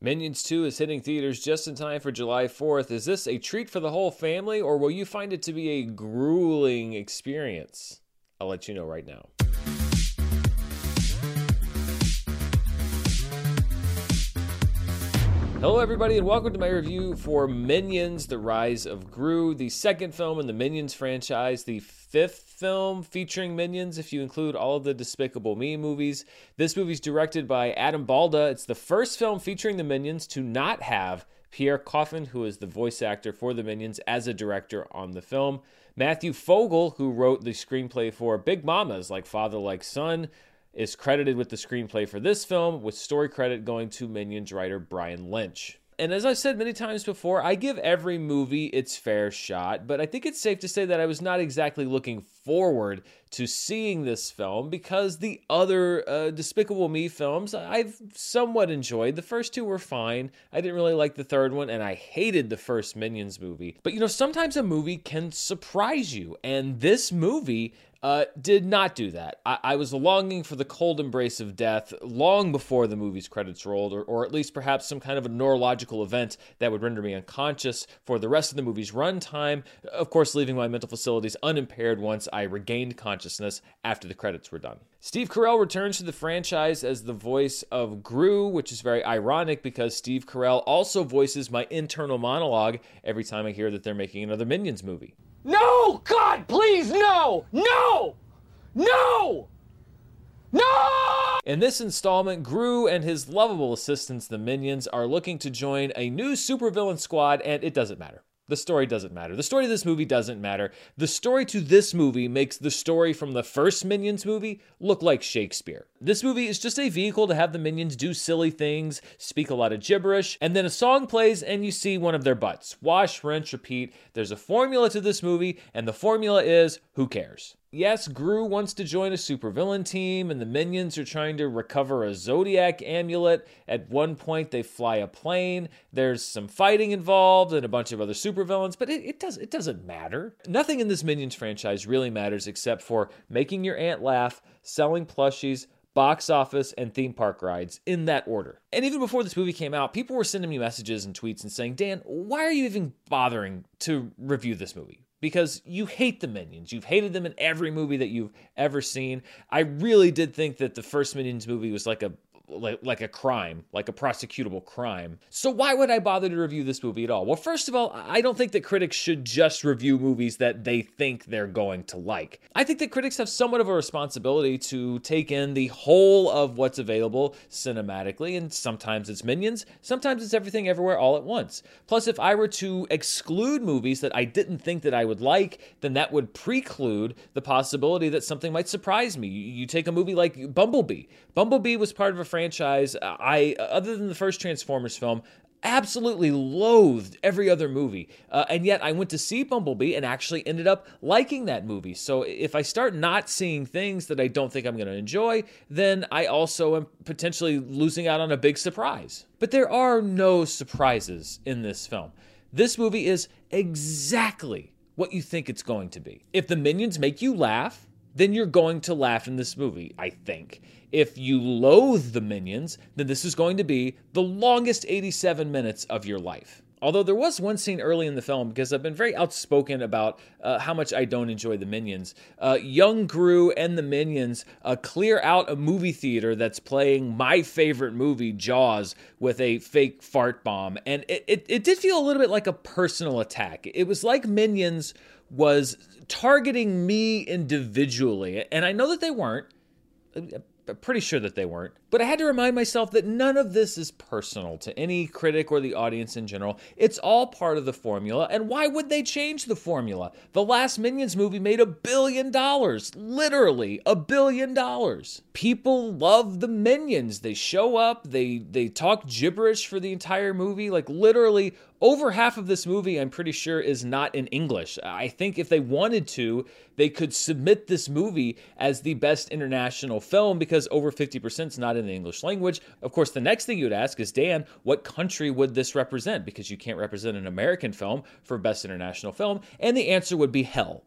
Minions 2 is hitting theaters just in time for July 4th. Is this a treat for the whole family, or will you find it to be a grueling experience? I'll let you know right now. Hello, everybody, and welcome to my review for Minions The Rise of Gru, the second film in the Minions franchise, the fifth film featuring Minions if you include all of the Despicable Me movies. This movie's directed by Adam Balda. It's the first film featuring the Minions to not have Pierre Coffin, who is the voice actor for the Minions, as a director on the film. Matthew Fogel, who wrote the screenplay for Big Mommas, like Father Like Son, is credited with the screenplay for this film, with story credit going to Minions writer Brian Lynch. And as I've said many times before, I give every movie its fair shot, but I think it's safe to say that I was not exactly looking forward to seeing this film because the other uh, Despicable Me films I've somewhat enjoyed. The first two were fine. I didn't really like the third one, and I hated the first Minions movie. But you know, sometimes a movie can surprise you, and this movie uh, did not do that. I, I, was longing for the cold embrace of death long before the movie's credits rolled, or, or at least perhaps some kind of a neurological event that would render me unconscious for the rest of the movie's runtime. Of course, leaving my mental facilities unimpaired once I regained consciousness after the credits were done. Steve Carell returns to the franchise as the voice of Gru, which is very ironic because Steve Carell also voices my internal monologue every time I hear that they're making another Minions movie. No! Oh, God, please, no! No! No! No! In this installment, Gru and his lovable assistants, the Minions, are looking to join a new supervillain squad, and it doesn't matter. The story doesn't matter. The story of this movie doesn't matter. The story to this movie makes the story from the first Minions movie look like Shakespeare. This movie is just a vehicle to have the Minions do silly things, speak a lot of gibberish, and then a song plays and you see one of their butts. Wash, rinse, repeat. There's a formula to this movie, and the formula is who cares? Yes, Gru wants to join a supervillain team, and the minions are trying to recover a Zodiac amulet. At one point, they fly a plane. There's some fighting involved and a bunch of other supervillains, but it, it, does, it doesn't matter. Nothing in this Minions franchise really matters except for making your aunt laugh, selling plushies, box office, and theme park rides in that order. And even before this movie came out, people were sending me messages and tweets and saying, Dan, why are you even bothering to review this movie? Because you hate the minions. You've hated them in every movie that you've ever seen. I really did think that the first Minions movie was like a like, like a crime, like a prosecutable crime. So why would I bother to review this movie at all? Well, first of all, I don't think that critics should just review movies that they think they're going to like. I think that critics have somewhat of a responsibility to take in the whole of what's available cinematically, and sometimes it's Minions, sometimes it's everything everywhere all at once. Plus, if I were to exclude movies that I didn't think that I would like, then that would preclude the possibility that something might surprise me. You take a movie like Bumblebee. Bumblebee was part of a franchise, I other than the first Transformers film, absolutely loathed every other movie. Uh, and yet I went to see Bumblebee and actually ended up liking that movie. So if I start not seeing things that I don't think I'm going to enjoy, then I also am potentially losing out on a big surprise. But there are no surprises in this film. This movie is exactly what you think it's going to be. If the minions make you laugh, then you're going to laugh in this movie, I think. If you loathe the minions, then this is going to be the longest 87 minutes of your life. Although there was one scene early in the film, because I've been very outspoken about uh, how much I don't enjoy the Minions. Uh, young Gru and the Minions uh, clear out a movie theater that's playing my favorite movie, Jaws, with a fake fart bomb. And it, it, it did feel a little bit like a personal attack. It was like Minions was targeting me individually. And I know that they weren't. I'm pretty sure that they weren't. But I had to remind myself that none of this is personal to any critic or the audience in general. It's all part of the formula. And why would they change the formula? The last Minions movie made a billion dollars. Literally, a billion dollars. People love the Minions. They show up, they they talk gibberish for the entire movie. Like literally over half of this movie, I'm pretty sure, is not in English. I think if they wanted to, they could submit this movie as the best international film because over 50% is not in the English language. Of course, the next thing you'd ask is, Dan, what country would this represent? Because you can't represent an American film for best international film. And the answer would be hell.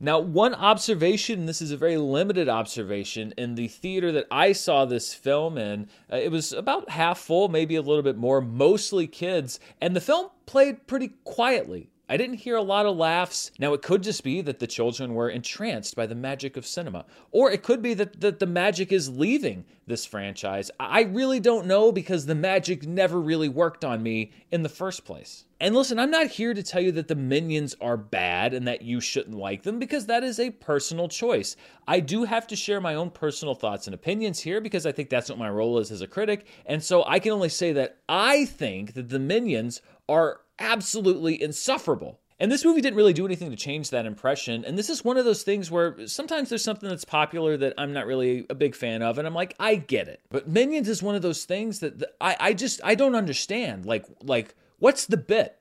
Now, one observation, this is a very limited observation, in the theater that I saw this film in, uh, it was about half full, maybe a little bit more, mostly kids, and the film played pretty quietly. I didn't hear a lot of laughs. Now, it could just be that the children were entranced by the magic of cinema, or it could be that, that the magic is leaving this franchise. I really don't know because the magic never really worked on me in the first place. And listen, I'm not here to tell you that the minions are bad and that you shouldn't like them because that is a personal choice. I do have to share my own personal thoughts and opinions here because I think that's what my role is as a critic. And so I can only say that I think that the minions are absolutely insufferable. And this movie didn't really do anything to change that impression. And this is one of those things where sometimes there's something that's popular that I'm not really a big fan of, and I'm like, I get it. But Minions is one of those things that, that I, I just I don't understand. Like like what's the bit?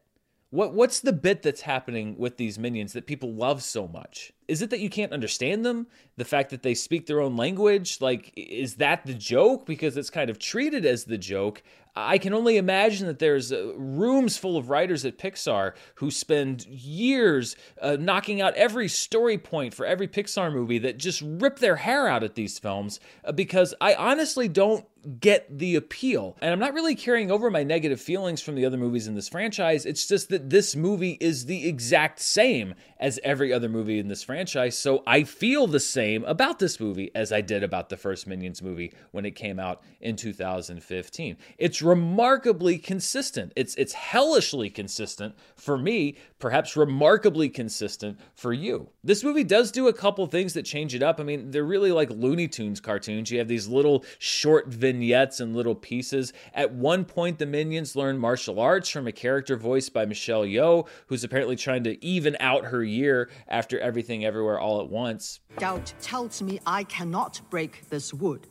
What what's the bit that's happening with these minions that people love so much? Is it that you can't understand them? The fact that they speak their own language? Like is that the joke because it's kind of treated as the joke? I can only imagine that there's uh, rooms full of writers at Pixar who spend years uh, knocking out every story point for every Pixar movie that just rip their hair out at these films uh, because I honestly don't get the appeal. And I'm not really carrying over my negative feelings from the other movies in this franchise. It's just that this movie is the exact same as every other movie in this franchise. So I feel the same about this movie as I did about the first Minions movie when it came out in 2015. It's remarkably consistent. It's it's hellishly consistent for me, perhaps remarkably consistent for you. This movie does do a couple things that change it up. I mean, they're really like Looney Tunes cartoons. You have these little short vignettes and little pieces. At one point, the minions learn martial arts from a character voiced by Michelle Yeoh, who's apparently trying to even out her year after everything everywhere all at once. Doubt tells me I cannot break this wood.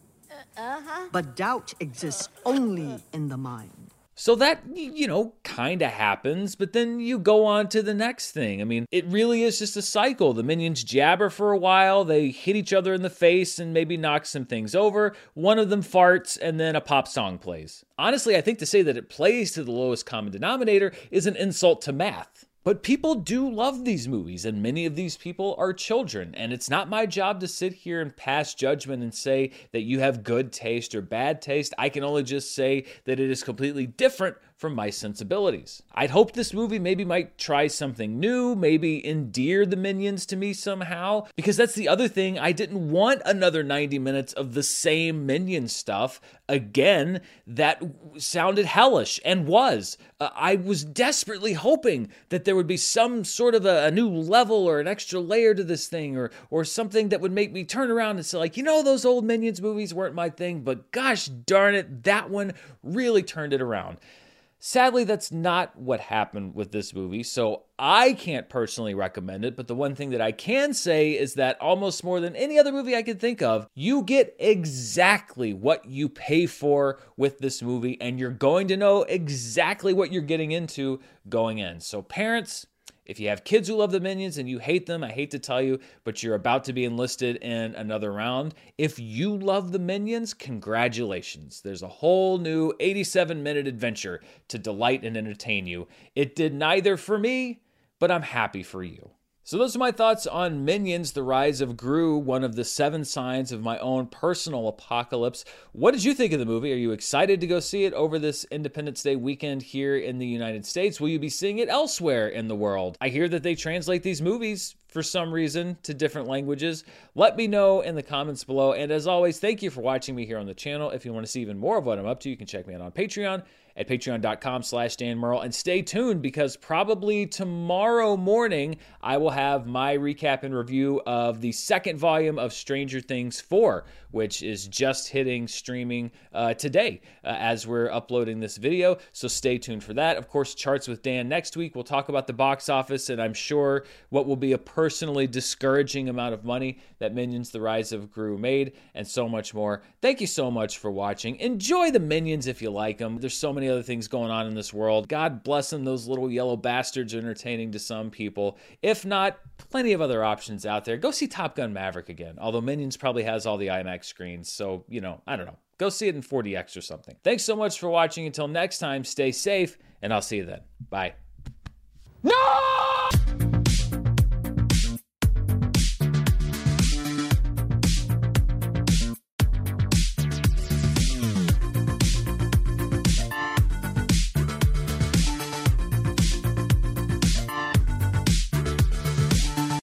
Uh-huh. But doubt exists only in the mind. So that, you know, kind of happens, but then you go on to the next thing. I mean, it really is just a cycle. The minions jabber for a while, they hit each other in the face and maybe knock some things over. One of them farts, and then a pop song plays. Honestly, I think to say that it plays to the lowest common denominator is an insult to math. But people do love these movies, and many of these people are children. And it's not my job to sit here and pass judgment and say that you have good taste or bad taste. I can only just say that it is completely different from my sensibilities. I'd hope this movie maybe might try something new, maybe endear the minions to me somehow, because that's the other thing. I didn't want another 90 minutes of the same minion stuff again that sounded hellish and was. Uh, I was desperately hoping that there would be some sort of a, a, new level or an extra layer to this thing or or something that would make me turn around and say like, you know, those old minions movies weren't my thing, but gosh darn it, that one really turned it around. Sadly, that's not what happened with this movie, so I can't personally recommend it. But the one thing that I can say is that almost more than any other movie I can think of, you get exactly what you pay for with this movie, and you're going to know exactly what you're getting into going in. So, parents, if you have kids who love the Minions and you hate them, I hate to tell you, but you're about to be enlisted in another round. If you love the Minions, congratulations. There's a whole new 87 minute adventure to delight and entertain you. It did neither for me, but I'm happy for you. So, those are my thoughts on Minions The Rise of Gru, one of the seven signs of my own personal apocalypse. What did you think of the movie? Are you excited to go see it over this Independence Day weekend here in the United States? Will you be seeing it elsewhere in the world? I hear that they translate these movies for some reason to different languages. Let me know in the comments below. And as always, thank you for watching me here on the channel. If you want to see even more of what I'm up to, you can check me out on Patreon at patreon.com slash Dan Murrell. And stay tuned because probably tomorrow morning I will have my recap and review of the second volume of Stranger Things 4, which is just hitting streaming uh, today uh, as we're uploading this video. So stay tuned for that. Of course, Charts with Dan next week. We'll talk about the box office and I'm sure what will be a personally discouraging amount of money that Minions The Rise of Gru made and so much more. Thank you so much for watching. Enjoy the Minions if you like them. There's so many other things going on in this world. God bless them, those little yellow bastards are entertaining to some people. If not, plenty of other options out there. Go see Top Gun Maverick again, although Minions probably has all the IMAX screens. So, you know, I don't know. Go see it in 4DX or something. Thanks so much for watching. Until next time, stay safe, and I'll see you then. Bye. No!